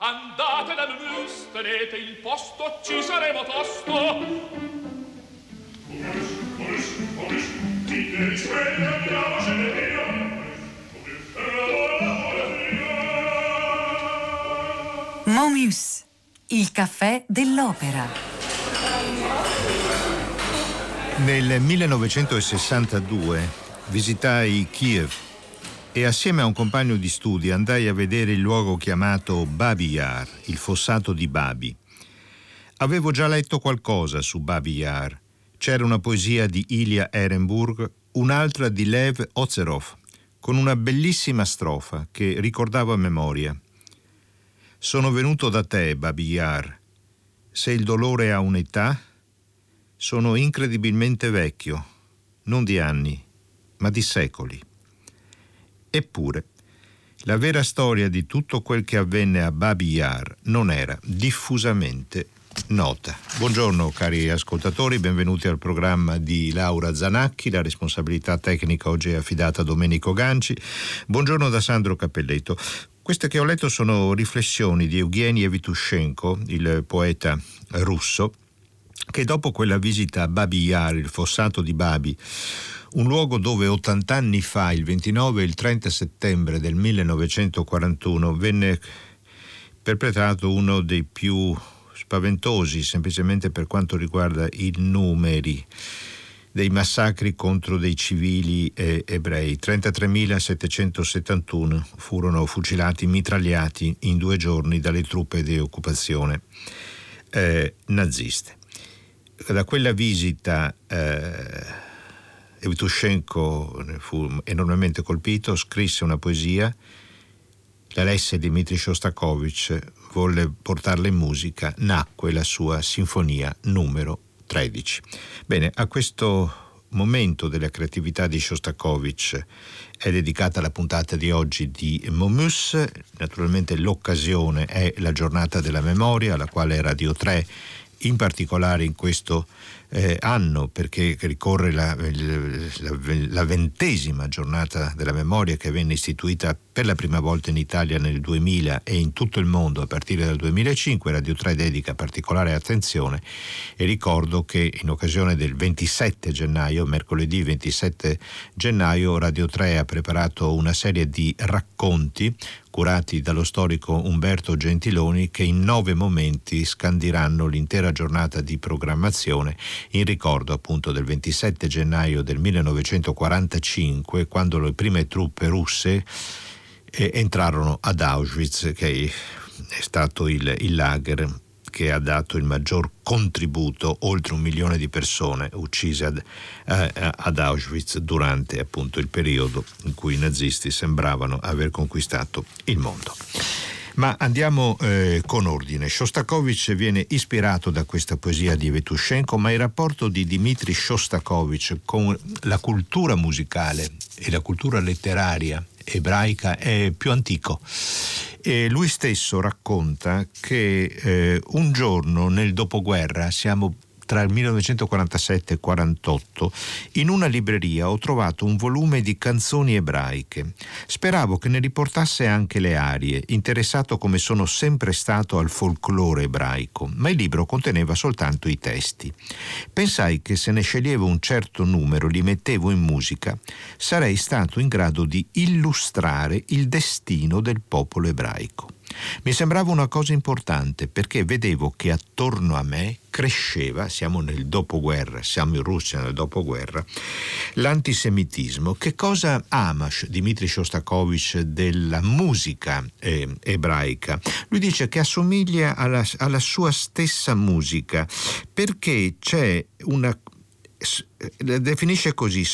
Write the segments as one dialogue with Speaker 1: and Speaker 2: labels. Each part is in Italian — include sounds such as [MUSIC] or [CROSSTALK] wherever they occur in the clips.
Speaker 1: Andate da Mus, tenete il posto, ci saremo tosto. Omis, omis, omis, dite risveglia, andiamo, ce ne via.
Speaker 2: Momus, il caffè dell'opera.
Speaker 3: Nel 1962 visitai Kiev e assieme a un compagno di studi andai a vedere il luogo chiamato Babi Yar, il fossato di Babi. Avevo già letto qualcosa su Babi Yar. C'era una poesia di Ilya Ehrenburg, un'altra di Lev Ozerov, con una bellissima strofa che ricordavo a memoria. Sono venuto da te, Babi Yar. Se il dolore ha un'età, sono incredibilmente vecchio, non di anni, ma di secoli. Eppure, la vera storia di tutto quel che avvenne a Babi Yar non era diffusamente nota. Buongiorno cari ascoltatori, benvenuti al programma di Laura Zanacchi, la responsabilità tecnica oggi è affidata a Domenico Ganci. Buongiorno da Sandro Cappelletto. Queste che ho letto sono riflessioni di Evgeny Evitushenko, il poeta russo, che dopo quella visita a Babi Yar, il fossato di Babi, un luogo dove 80 anni fa, il 29 e il 30 settembre del 1941, venne perpetrato uno dei più spaventosi, semplicemente per quanto riguarda i numeri dei massacri contro dei civili eh, ebrei. 33.771 furono fucilati, mitragliati in due giorni dalle truppe di occupazione eh, naziste. Da quella visita eh, Evtushenko fu enormemente colpito, scrisse una poesia, la lesse Dmitri Shostakovich, volle portarla in musica, nacque la sua sinfonia numero 13. Bene, a questo momento della creatività di Shostakovich è dedicata la puntata di oggi di Momus, naturalmente l'occasione è la giornata della memoria, alla quale Radio 3 in particolare in questo eh, anno, perché ricorre la, la, la, ventesima giornata della memoria che venne istituita per la prima volta in Italia nel 2000 e in tutto il mondo a partire dal 2005. Radio 3 dedica particolare attenzione e ricordo che in occasione del 27 gennaio, mercoledì 27 gennaio, Radio 3 ha preparato una serie di racconti curati dallo storico Umberto Gentiloni che in nove momenti scandiranno l'intera giornata di programmazione in ricordo appunto del 27 gennaio del 1945 quando le prime truppe russe eh, entrarono ad Auschwitz che è stato il, il lager che ha dato il maggior contributo, oltre un milione di persone uccise ad, eh, ad, Auschwitz durante appunto il periodo in cui i nazisti sembravano aver conquistato il mondo. Ma andiamo eh, con ordine. Shostakovich viene ispirato da questa poesia di Vetushenko, ma il rapporto di Dmitri Shostakovich con la cultura musicale e la cultura letteraria ebraica è più antico. E lui stesso racconta che eh, un giorno nel dopoguerra siamo tra il 1947 e il 1948, in una libreria ho trovato un volume di canzoni ebraiche. Speravo che ne riportasse anche le arie, interessato come sono sempre stato al folklore ebraico, ma il libro conteneva soltanto i testi. Pensai che se ne sceglievo un certo numero, li mettevo in musica, sarei stato in grado di illustrare il destino del popolo ebraico. Mi sembrava una cosa importante perché vedevo che attorno a me cresceva, siamo nel dopoguerra, siamo in Russia nel dopoguerra, l'antisemitismo. Che cosa ama Dmitri Shostakovich della musica eh, ebraica? Lui dice che assomiglia alla, alla sua stessa musica perché c'è una la definisce così,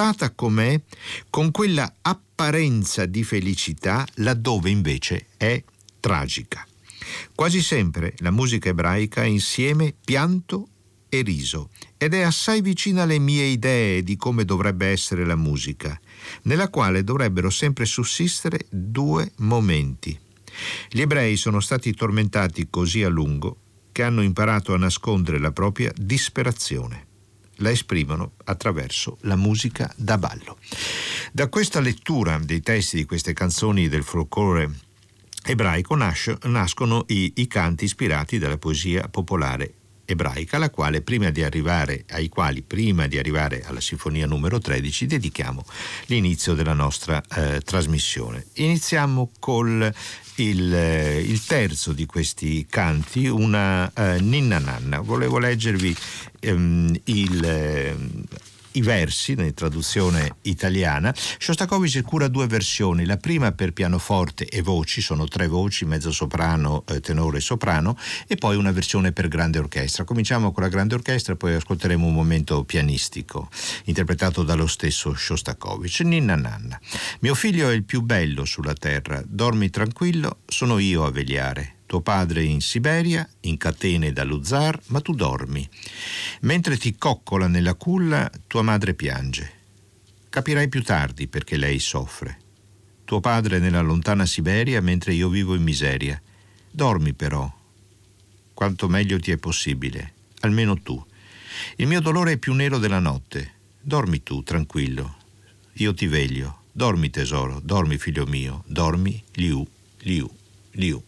Speaker 3: sfaccettata com'è, con quella apparenza di felicità laddove invece è tragica. Quasi sempre la musica ebraica è insieme pianto e riso ed è assai vicina alle mie idee di come dovrebbe essere la musica, nella quale dovrebbero sempre sussistere due momenti. Gli ebrei sono stati tormentati così a lungo che hanno imparato a nascondere la propria disperazione. La esprimono attraverso la musica da ballo. Da questa lettura dei testi di queste canzoni del folklore ebraico nascono i, i canti ispirati dalla poesia popolare ebraica, quale arrivare, ai quali prima di arrivare alla sinfonia numero 13 dedichiamo l'inizio della nostra eh, trasmissione. Iniziamo col il, eh, il, terzo di questi canti, una eh, ninna nanna. Volevo leggervi ehm, il, eh, i versi in traduzione italiana. Shostakovich cura due versioni, la prima per pianoforte e voci, sono tre voci, mezzo soprano, eh, tenore e soprano, e poi una versione per grande orchestra. Cominciamo con la grande orchestra, poi ascolteremo un momento pianistico, interpretato dallo stesso Shostakovich. Ninna Nanna. Mio figlio è il più bello sulla terra, dormi tranquillo, sono io a vegliare tuo padre in Siberia, in catene dallo zar, ma tu dormi. Mentre ti coccola nella culla, tua madre piange. Capirai più tardi perché lei soffre. Tuo padre nella lontana Siberia, mentre io vivo in miseria. Dormi però, quanto meglio ti è possibile, almeno tu. Il mio dolore è più nero della notte. Dormi tu, tranquillo. Io ti veglio. Dormi tesoro, dormi figlio mio, dormi, liu, liu, liu.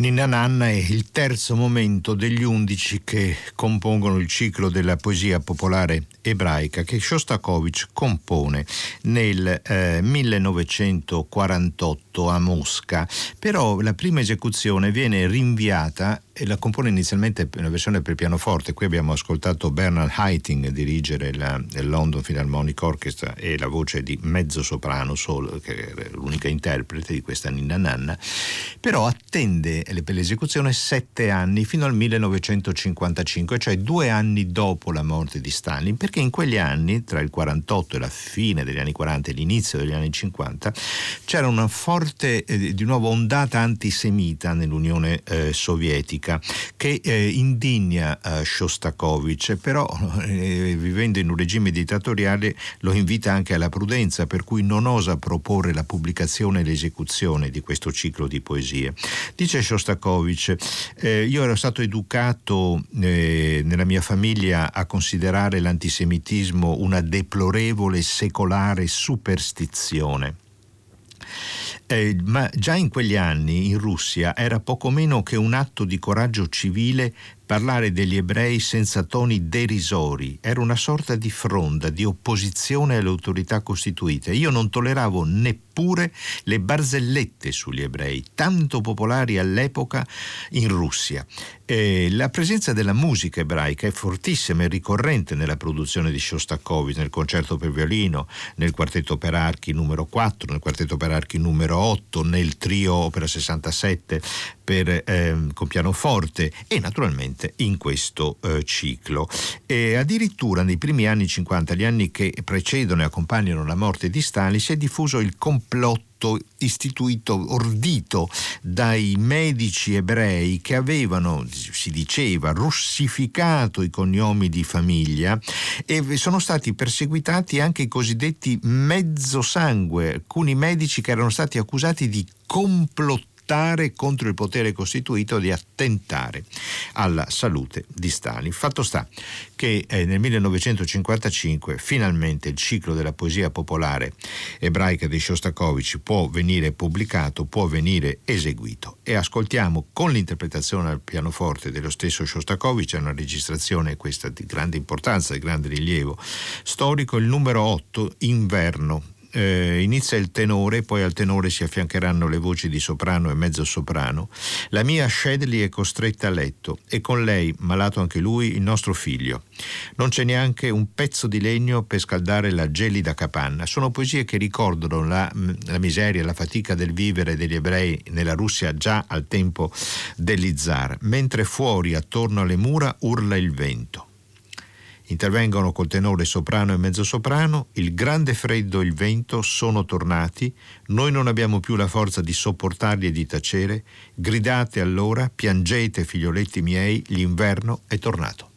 Speaker 3: Ninna Nanna è il terzo momento degli undici che compongono il ciclo della poesia popolare ebraica che Shostakovich compone nel eh, 1948 a Mosca, però la prima esecuzione viene rinviata e la compone inizialmente una versione per pianoforte. Qui abbiamo ascoltato Bernard Haitink dirigere la London Philharmonic Orchestra e la voce di mezzo soprano solo, che è l'unica interprete di questa Ninna Nanna, però attende per l'esecuzione sette anni fino al 1955, cioè due anni dopo la morte di Stalin, perché in quegli anni, tra il 48 e la fine degli anni 40 e l'inizio degli anni 50, c'era una forte, eh, di nuovo, ondata antisemita nell'Unione eh, Sovietica che eh, indigna eh, Shostakovich, però eh, vivendo in un regime dittatoriale lo invita anche alla prudenza, per cui non osa proporre la pubblicazione e l'esecuzione di questo ciclo di poesie. Dice Shostakovich, eh, io ero stato educato nella mia famiglia a considerare l'antisemitismo una deplorevole secolare superstizione. Eh, ma già in quegli anni in Russia era poco meno che un atto di coraggio civile parlare degli ebrei senza toni derisori. Era una sorta di fronda, di opposizione alle autorità costituite. Io non tolleravo neppure le barzellette sugli ebrei, tanto popolari all'epoca in Russia. E la presenza della musica ebraica è fortissima e ricorrente nella produzione di Shostakovich, nel concerto per violino, nel quartetto per archi numero 4, nel quartetto per archi numero 8, nel trio opera 67 per, eh, con pianoforte e naturalmente presente in questo eh, ciclo. E addirittura nei primi anni 50, gli anni che precedono e accompagnano la morte di Stalin, si è diffuso il complotto istituito, ordito dai medici ebrei che avevano, si diceva, russificato i cognomi di famiglia e sono stati perseguitati anche i cosiddetti mezzosangue, alcuni medici che erano stati accusati di complotto lottare contro il potere costituito di attentare alla salute di Stalin. Fatto sta che eh, nel 1955 finalmente il ciclo della poesia popolare ebraica di Shostakovich può venire pubblicato, può venire eseguito e ascoltiamo con l'interpretazione al pianoforte dello stesso Shostakovich, è una registrazione questa di grande importanza, di grande rilievo storico, il numero 8, Inverno eh, inizia il tenore, poi al tenore si affiancheranno le voci di soprano e mezzo soprano. La mia Shedley è costretta a letto e con lei, malato anche lui, il nostro figlio. Non c'è neanche un pezzo di legno per scaldare la gelida capanna. Sono poesie che ricordano la, la miseria, la fatica del vivere degli ebrei nella Russia già al tempo degli zar, mentre fuori, attorno alle mura, urla il vento. Intervengono col tenore soprano e mezzosoprano, il grande freddo e il vento sono tornati, noi non abbiamo più la forza di sopportarli e di tacere, gridate allora, piangete figlioletti miei, l'inverno è tornato.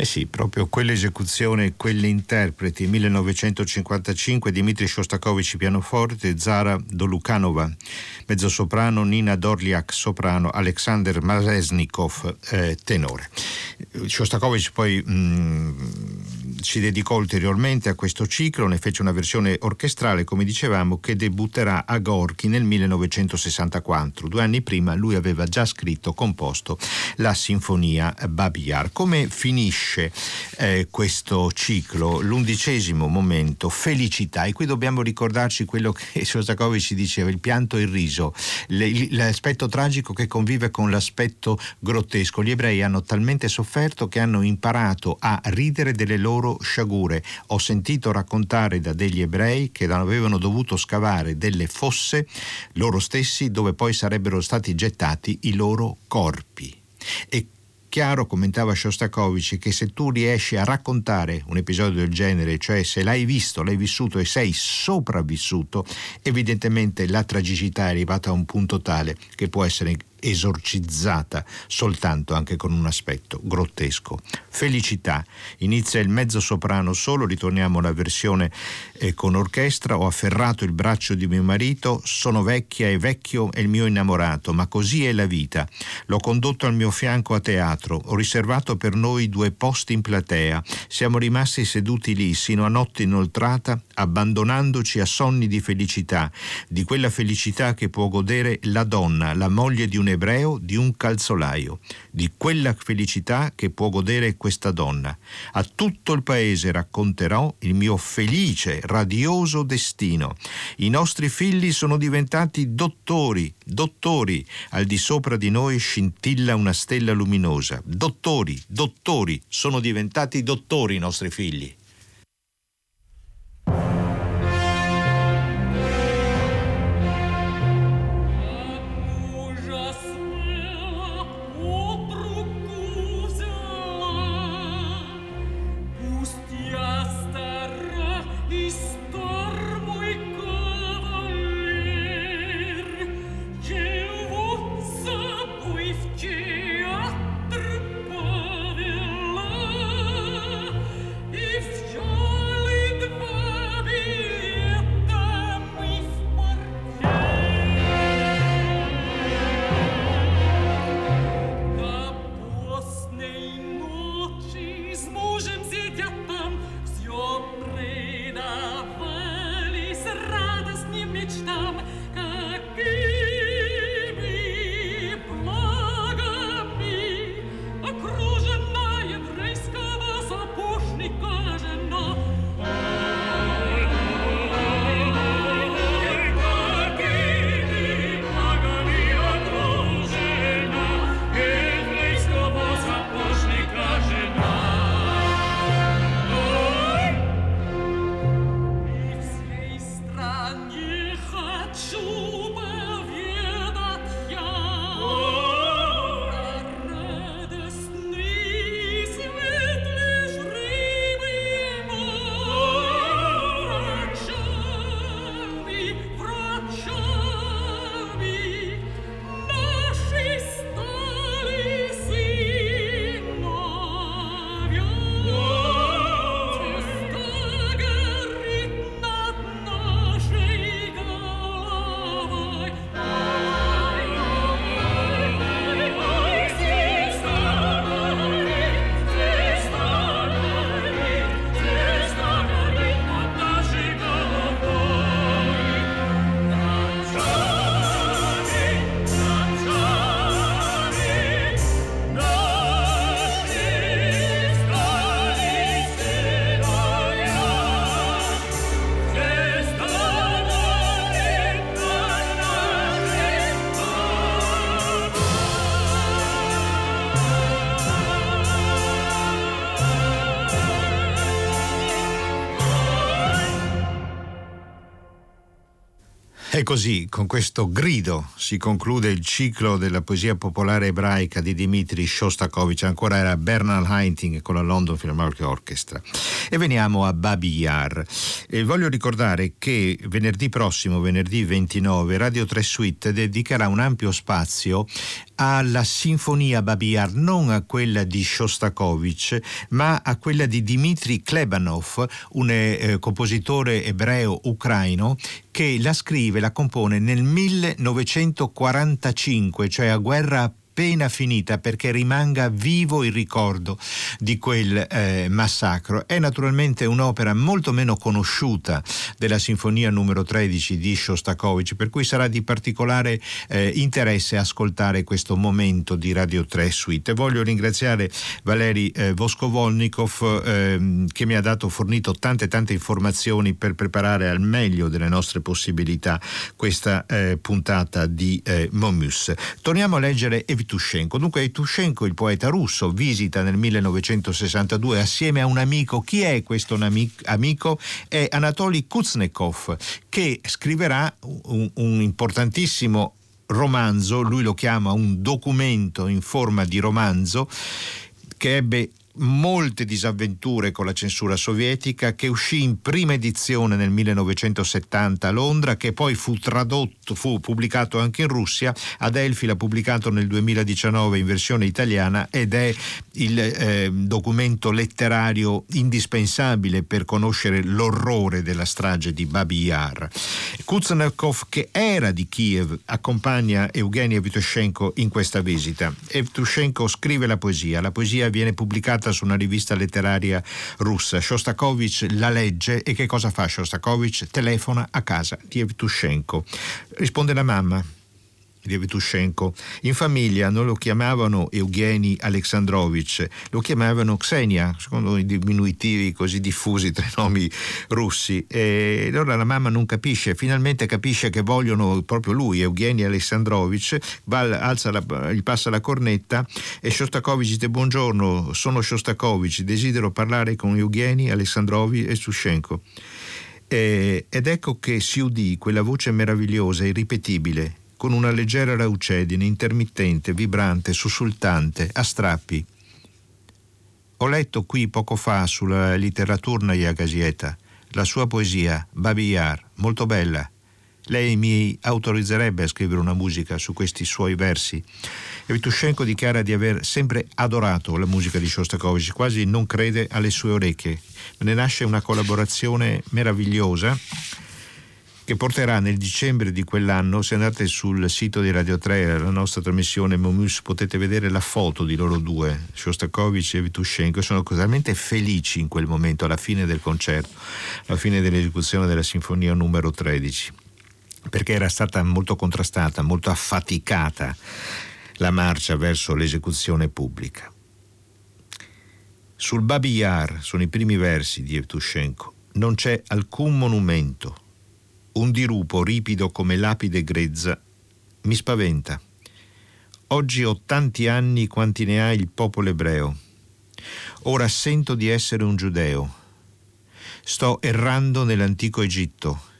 Speaker 3: Eh sì, proprio quell'esecuzione, quegli interpreti, 1955, Dmitry Shostakovich pianoforte, Zara Dolukanova mezzosoprano, Nina Dorliak soprano, Alexander Maresnikov eh, tenore. Shostakovich poi mh, mm, si dedicò ulteriormente a questo ciclo, ne fece una versione orchestrale, come dicevamo, che debutterà a Gorky nel 1964. Due anni prima lui aveva già scritto, composto la sinfonia Babi Yar. Come finisce eh, questo ciclo? L'undicesimo momento, felicità. E qui dobbiamo ricordarci quello che [LAUGHS] Shostakovich diceva, il pianto e il riso, l'aspetto tragico che convive con l'aspetto grottesco. Gli ebrei hanno talmente sofferto che hanno imparato a ridere delle loro sciagure. Ho sentito raccontare da degli ebrei che avevano dovuto scavare delle fosse loro stessi dove poi sarebbero stati gettati i loro corpi. E chiaro, commentava Shostakovich, che se tu riesci a raccontare un episodio del genere, cioè se l'hai visto, l'hai vissuto e sei sopravvissuto, evidentemente la tragicità è arrivata a un punto tale che può essere esorcizzata soltanto anche con un aspetto grottesco. Felicità. Inizia il mezzo soprano solo, ritorniamo alla versione eh, con orchestra. Ho afferrato il braccio di mio marito, sono vecchia e vecchio è il mio innamorato, ma così è la vita. L'ho condotto al mio fianco a teatro, ho riservato per noi due posti in platea. Siamo rimasti seduti lì sino a notte inoltrata, abbandonandoci a sonni di felicità, di quella felicità che può godere la donna, la moglie di un ebreo di un calzolaio, di quella felicità che può godere questa donna. A tutto il paese racconterò il mio felice, radioso destino. I nostri figli sono diventati dottori, dottori. Al di sopra di noi scintilla una stella luminosa. Dottori, dottori, sono diventati dottori i nostri figli. Così, con questo grido, si conclude il ciclo della poesia popolare ebraica di Dmitri Shostakovich. Ancora era Bernard Hainting con la London Philharmonic Orchestra. E veniamo a Babi Yar. E voglio ricordare che venerdì prossimo, venerdì 29, Radio 3 Suite dedicherà un ampio spazio alla sinfonia Babiar, non a quella di Shostakovich, ma a quella di Dmitry Klebanov, un eh, compositore ebreo ucraino che la scrive, la compone nel 1945, cioè a guerra appena finita perché rimanga vivo il ricordo di quel eh, massacro. È naturalmente un'opera molto meno conosciuta della Sinfonia numero 13 di Shostakovich, per cui sarà di particolare eh, interesse ascoltare questo momento di Radio 3 Suite. Voglio ringraziare Valeri eh, Voskovolnikov ehm, che mi ha dato fornito tante tante informazioni per preparare al meglio delle nostre possibilità questa eh, puntata di eh, Momus. Torniamo a leggere Evit Evtushenko. Dunque Evtushenko, il poeta russo, visita nel 1962 assieme a un amico. Chi è questo amico? È Anatoly Kuznetsov, che scriverà un, un importantissimo romanzo, lui lo chiama un documento in forma di romanzo, che ebbe molte disavventure con la censura sovietica, che uscì in prima edizione nel 1970 a Londra, che poi fu tradotto, fu pubblicato anche in Russia, Adelphi l'ha pubblicato nel 2019 in versione italiana ed è il eh, documento letterario indispensabile per conoscere l'orrore della strage di Babi Yar. Kuznetsov, che era di Kiev, accompagna Evgeny Evtushenko in questa visita. Evtushenko scrive la poesia, la poesia viene pubblicata pubblicata su una rivista letteraria russa. Shostakovich la legge e che cosa fa Shostakovich? Telefona a casa di Evtushenko. Risponde la mamma di Evtushenko. In famiglia non lo chiamavano Evgeny Alexandrovich, lo chiamavano Xenia, secondo i diminutivi così diffusi tra i nomi russi. E allora la mamma non capisce, finalmente capisce che vogliono proprio lui, alza la, gli passa la cornetta e Shostakovich dice buongiorno, sono Shostakovich, desidero parlare con Evgeny Alexandrovich e Sushenko. ed ecco che si udì quella voce meravigliosa, irripetibile, con una leggera raucedine intermittente, vibrante, sussultante, a strappi. Ho letto qui poco fa sulla Literaturnaia Gazeta la sua poesia, Babi Yar, molto bella. Lei mi autorizzerebbe a scrivere una musica su questi suoi versi? Evtushenko dichiara di aver sempre adorato la musica di Shostakovich, quasi non crede alle sue orecchie. Ne nasce una collaborazione meravigliosa che porterà nel dicembre di quell'anno, se andate sul sito di Radio 3, la nostra trasmissione Momus, potete vedere la foto di loro due, Shostakovich e Vitushenko, sono talmente felici in quel momento, alla fine del concerto, alla fine dell'esecuzione della sinfonia numero 13, perché era stata molto contrastata, molto affaticata la marcia verso l'esecuzione pubblica. Sul Babi Yar, sono i primi versi di Evtushenko, non c'è alcun monumento un dirupo ripido come lapide grezza mi spaventa. Oggi ho tanti anni quanti ne ha il popolo ebreo. Ora sento di essere un giudeo. Sto errando nell'antico Egitto.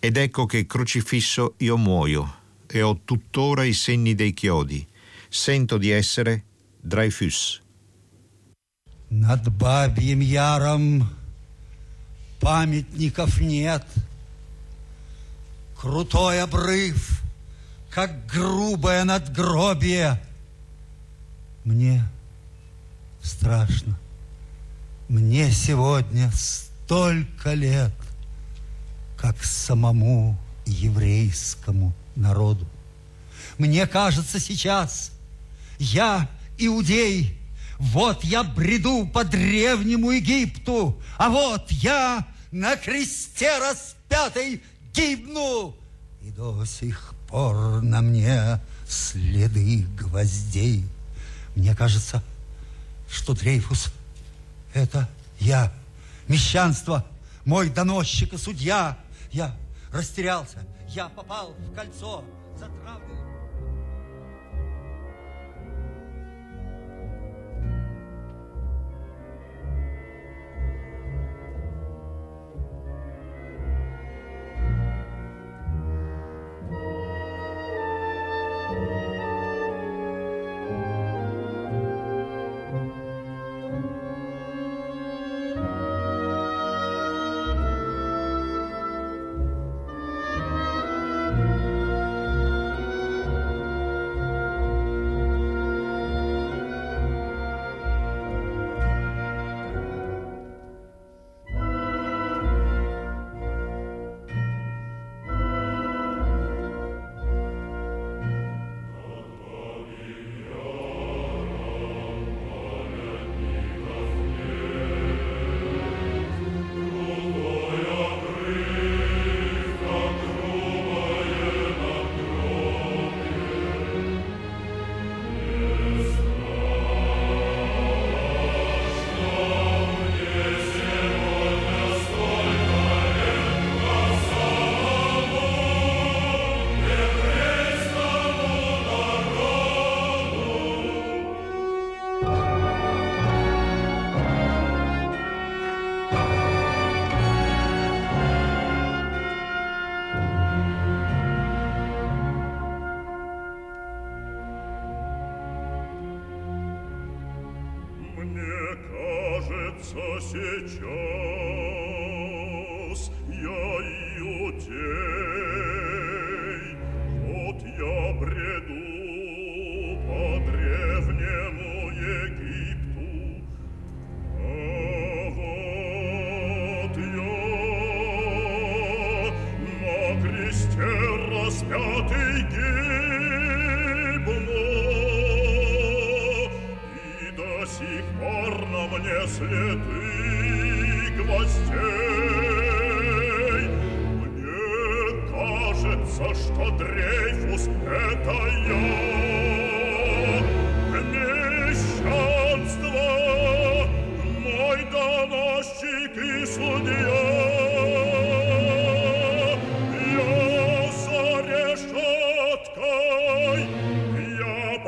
Speaker 3: Ed ecco che crocifisso io muoio e ho tuttora i segni dei chiodi. Sento di essere Dreyfus.
Speaker 4: Над бабьим яром памятников нет — Крутой обрыв, как грубое надгробие. Мне страшно. Мне сегодня столько лет, как самому еврейскому народу. Мне кажется сейчас, я иудей, вот я бреду по древнему Египту, а вот я на кресте распятый гибну. И до сих пор на мне следы гвоздей. Мне кажется, что Дрейфус — это я. Мещанство, мой доносчик и судья. Я растерялся, я попал в кольцо,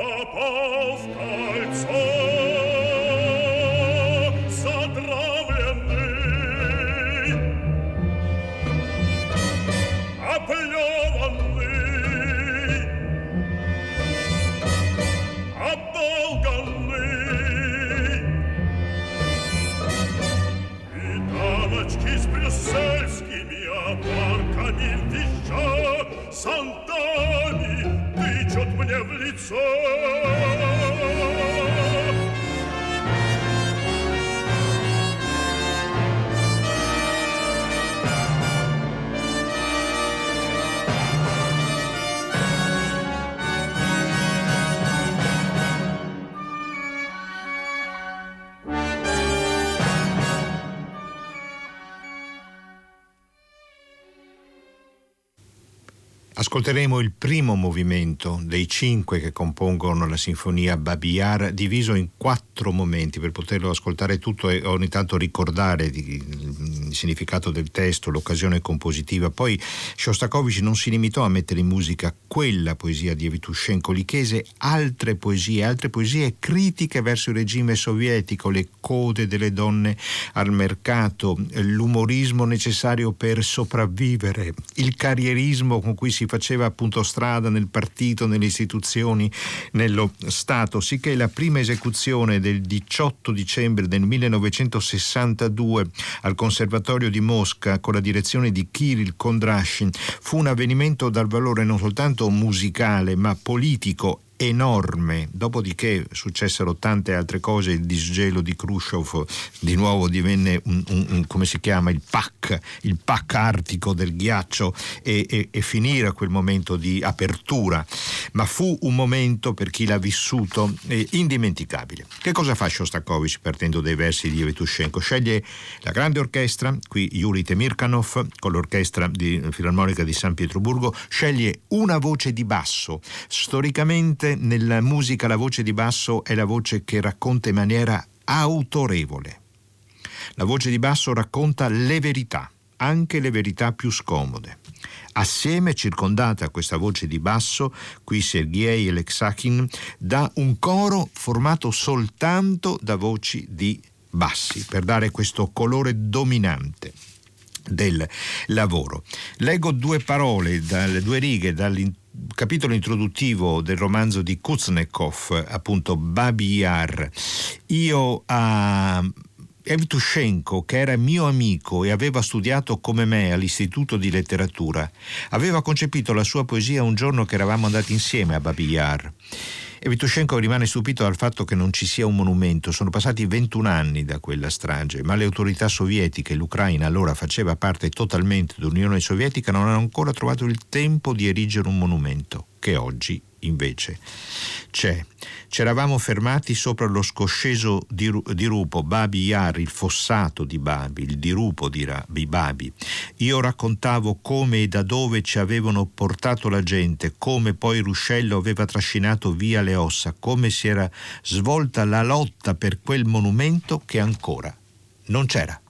Speaker 4: papa auf
Speaker 3: Ascolteremo il primo movimento dei cinque che compongono la sinfonia Babiyar, diviso in quattro momenti per poterlo ascoltare tutto e ogni tanto ricordare il significato del testo, l'occasione compositiva. Poi Shostakovich non si limitò a mettere in musica quella poesia di Evtushenko Lichese, altre poesie, altre poesie critiche verso il regime sovietico, le code delle donne al mercato, l'umorismo necessario per sopravvivere, il carrierismo con cui si faceva appunto strada nel partito, nelle istituzioni, nello Stato, sicché la prima esecuzione del 18 dicembre del 1962 al Conservatorio di Mosca con la direzione di Kirill Kondrashin. Fu un avvenimento dal valore non soltanto musicale ma politico enorme. Dopodiché successero tante altre cose, il disgelo di Khrushchev di nuovo divenne un, un, un, come si chiama, il pack, il pack artico del ghiaccio e, e, e finire quel momento di apertura. Ma fu un momento per chi l'ha vissuto eh, indimenticabile. Che cosa fa Shostakovich partendo dai versi di Evtushenko? Sceglie la grande orchestra, qui Yuri Temirkanov con l'orchestra di, filarmonica di San Pietroburgo, sceglie una voce di basso, storicamente nella musica la voce di basso è la voce che racconta in maniera autorevole. La voce di basso racconta le verità, anche le verità più scomode. Assieme, circondata questa voce di basso, qui Sergei Alexakhin, da un coro formato soltanto da voci di bassi, per dare questo colore dominante del lavoro. Leggo due parole, dalle due righe dall'interno capitolo introduttivo del romanzo di Kuznetsov, appunto Babi Yar, io a Evtushenko, che era mio amico e aveva studiato come me all'Istituto di Letteratura, aveva concepito la sua poesia un giorno che eravamo andati insieme a Babi Yar. E Vitushenko rimane stupito dal fatto che non ci sia un monumento. Sono passati 21 anni da quella strage, ma le autorità sovietiche, l'Ucraina allora faceva parte totalmente dell'Unione Sovietica, non hanno ancora trovato il tempo di erigere un monumento che oggi invece c'è. C'eravamo fermati sopra lo scosceso dirupo Babi Yar, il fossato di Babi, il dirupo di Babi. Io raccontavo come e da dove ci avevano portato la gente, come poi ruscello aveva trascinato via le ossa, come si era svolta la lotta per quel monumento che ancora non c'era.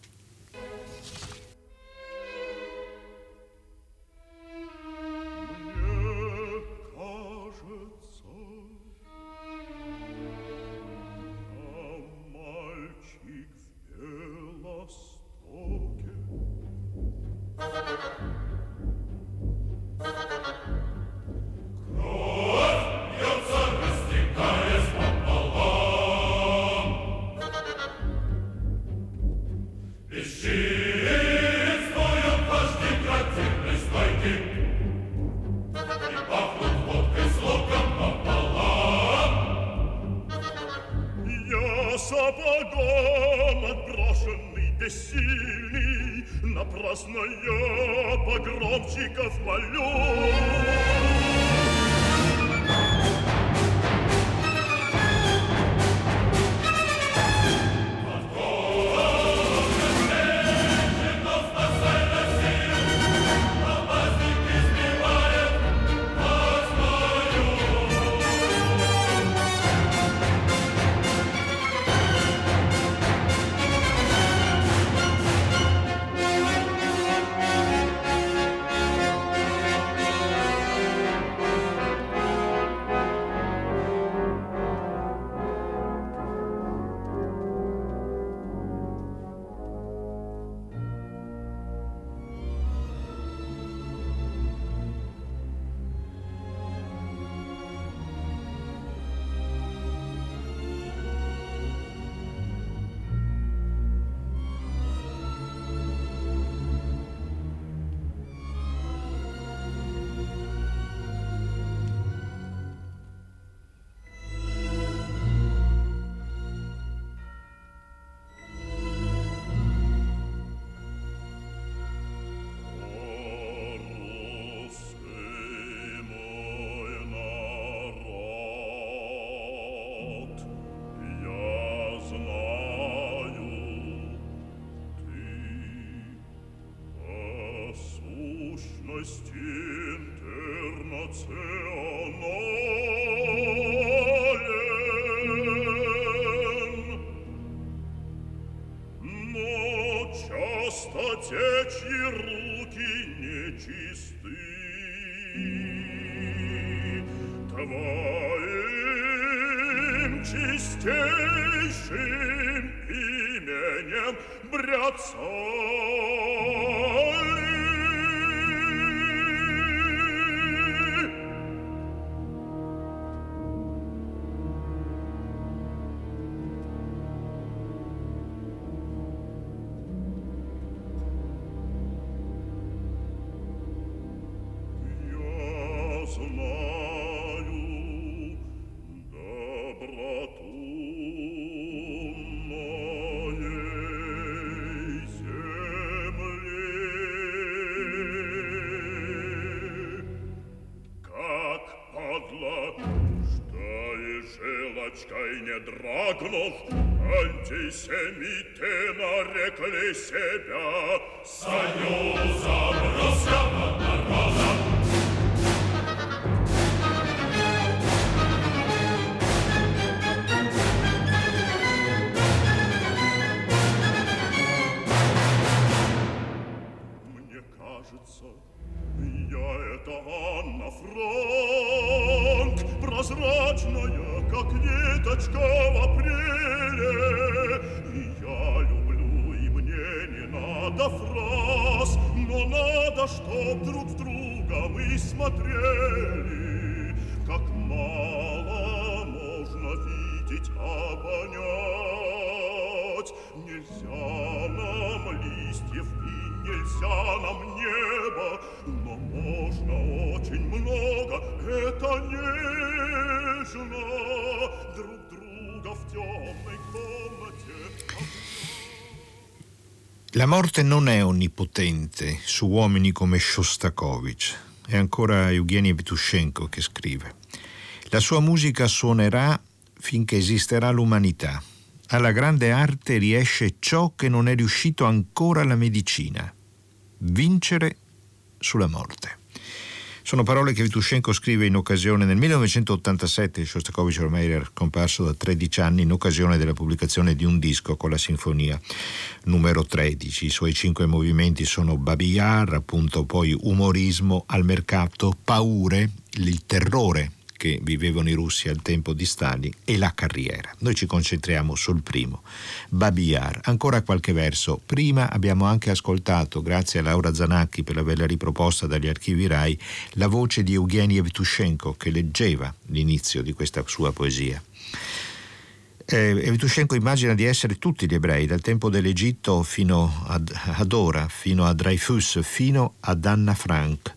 Speaker 1: Сапогом отброшенный бессильный Напрасно я погромчиков молю piazza дрогнув, антисемиты нарекли себя союзом русского народа. Мне кажется, я это Анна Франк, прозрачная как ниточка в апреле. И я люблю, и мне не надо фраз, но надо, чтоб друг в друга мы смотрели, как мало можно видеть, обонять. Нельзя нам листьев и нельзя нам неба, можно очень много, это нежно.
Speaker 3: La morte non è onnipotente su uomini come Shostakovich. È ancora Evgeny Evtushenko che scrive. La sua musica suonerà finché esisterà l'umanità. Alla grande arte riesce ciò che non è riuscito ancora alla medicina. Vincere sulla morte. Sono parole che Vitushenko scrive in occasione nel 1987, Shostakovich ormai era comparso da 13 anni, in occasione della pubblicazione di un disco con la sinfonia numero 13. I suoi cinque movimenti sono Babi Yar, appunto poi umorismo al mercato, paure, il terrore che vivevano i russi al tempo di Stalin e la carriera. Noi ci concentriamo sul primo, Babiyar. Ancora qualche verso. Prima abbiamo anche ascoltato, grazie a Laura Zanacchi per averla riproposta dagli archivi RAI, la voce di Evgeny Evtushenko che leggeva l'inizio di questa sua poesia. Eh, Evtushenko immagina di essere tutti gli ebrei, dal tempo dell'Egitto fino ad, ad ora, fino a Dreyfus, fino ad Anna Frank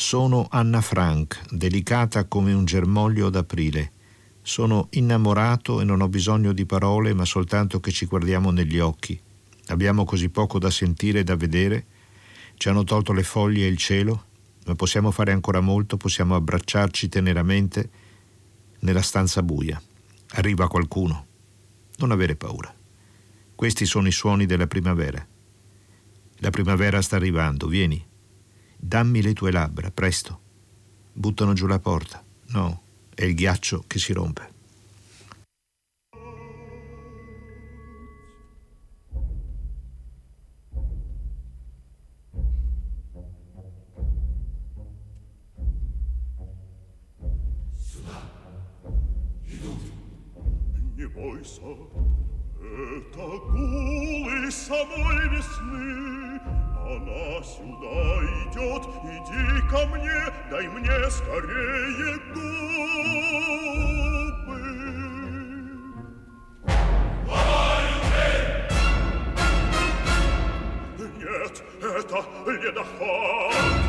Speaker 3: sono Anna Frank, delicata come un germoglio d'aprile. Sono innamorato e non ho bisogno di parole, ma soltanto che ci guardiamo negli occhi. Abbiamo così poco da sentire e da vedere. Ci hanno tolto le foglie e il cielo, ma possiamo fare ancora molto, possiamo abbracciarci teneramente nella stanza buia. Arriva qualcuno. Non avere paura. Questi sono i suoni della primavera. La primavera sta arrivando, vieni. Dammi le tue labbra, presto. Buttano giù la porta. No, è il ghiaccio che si rompe.
Speaker 1: Не бойся, это гулы самой весны. Она сюда идет, иди ко мне, дай мне скорее губы. Нет, это ледоход.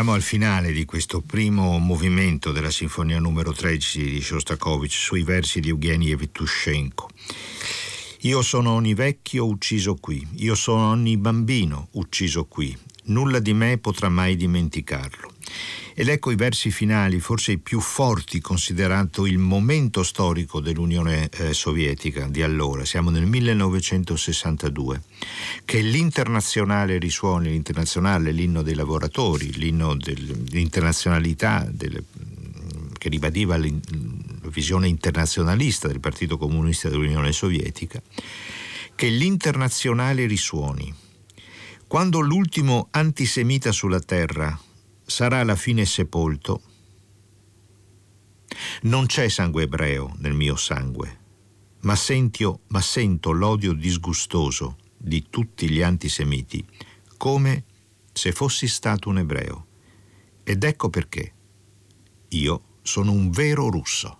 Speaker 3: Arriviamo al finale di questo primo movimento della sinfonia numero 13 di Shostakovich sui versi di Evgeny Evtushenko. Io sono ogni vecchio ucciso qui, io sono ogni bambino ucciso qui, nulla di me potrà mai dimenticarlo. Ed ecco i versi finali, forse i più forti considerato il momento storico dell'Unione eh, Sovietica di allora, siamo nel 1962, che l'internazionale risuoni, l'internazionale, l'inno dei lavoratori, l'inno dell'internazionalità del, che ribadiva la visione internazionalista del Partito Comunista dell'Unione Sovietica, che l'internazionale risuoni. Quando l'ultimo antisemita sulla terra sarà alla fine sepolto. Non c'è sangue ebreo nel mio sangue, ma, sentio, ma sento l'odio disgustoso di tutti gli antisemiti, come se fossi stato un ebreo. Ed ecco perché. Io sono un vero russo.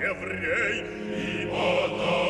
Speaker 3: Еврей, и потому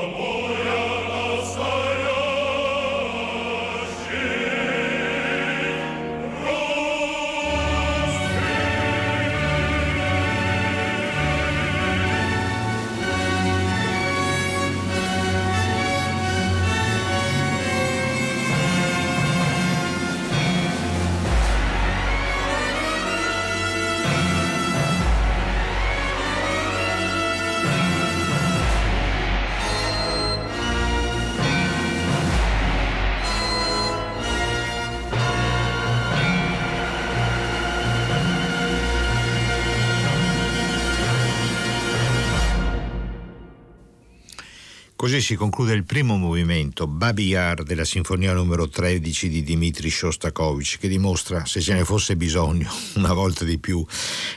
Speaker 3: Così si conclude il primo movimento, Babi Yar, della sinfonia numero 13 di Dmitri Shostakovich, che dimostra, se ce ne fosse bisogno, [LAUGHS] una volta di più,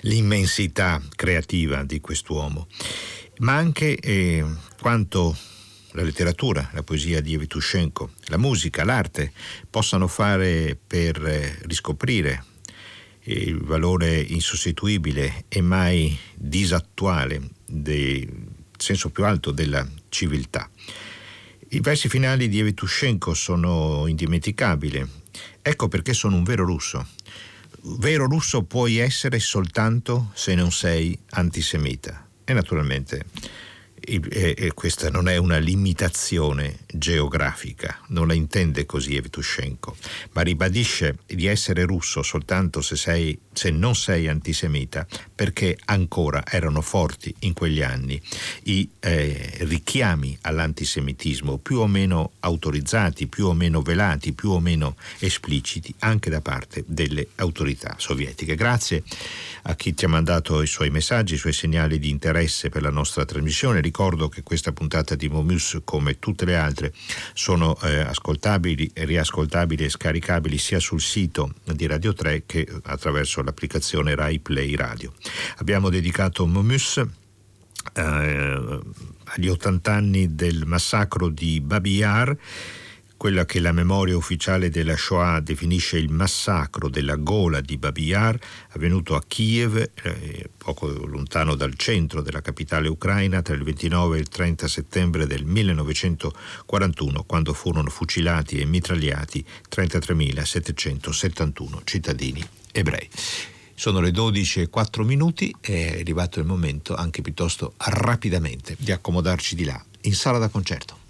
Speaker 3: l'immensità creativa di quest'uomo, ma anche eh, quanto la letteratura, la poesia di Evtushenko, la musica, l'arte possano fare per eh, riscoprire il valore insostituibile e mai disattuale del senso più alto della civiltà. I versi finali di Evtushenko sono indimenticabili. Ecco perché sono un vero russo. Vero russo puoi essere soltanto se non sei antisemita. E naturalmente e questa non è una limitazione geografica, non la intende così Evtushenko, ma ribadisce di essere russo soltanto se, sei, se non sei antisemita, perché ancora erano forti in quegli anni i eh, richiami all'antisemitismo, più o meno autorizzati, più o meno velati, più o meno espliciti, anche da parte delle autorità sovietiche. Grazie a chi ti ha mandato i suoi messaggi, i suoi segnali di interesse per la nostra trasmissione. Ricordo che questa puntata di Momus, come tutte le altre, sono eh, ascoltabili, riascoltabili e scaricabili sia sul sito di Radio 3 che attraverso l'applicazione Rai Play Radio. Abbiamo dedicato Momus eh, agli 80 anni del massacro di Babi Yar quella che la memoria ufficiale della Shoah definisce il massacro della gola di Babi Yar, avvenuto a Kiev, eh, poco lontano dal centro della capitale ucraina, tra il 29 e il 30 settembre del 1941, quando furono fucilati e mitragliati 33.771 cittadini ebrei. Sono le 12 e 4 minuti e è arrivato il momento, anche piuttosto rapidamente, di accomodarci di là, in sala da concerto.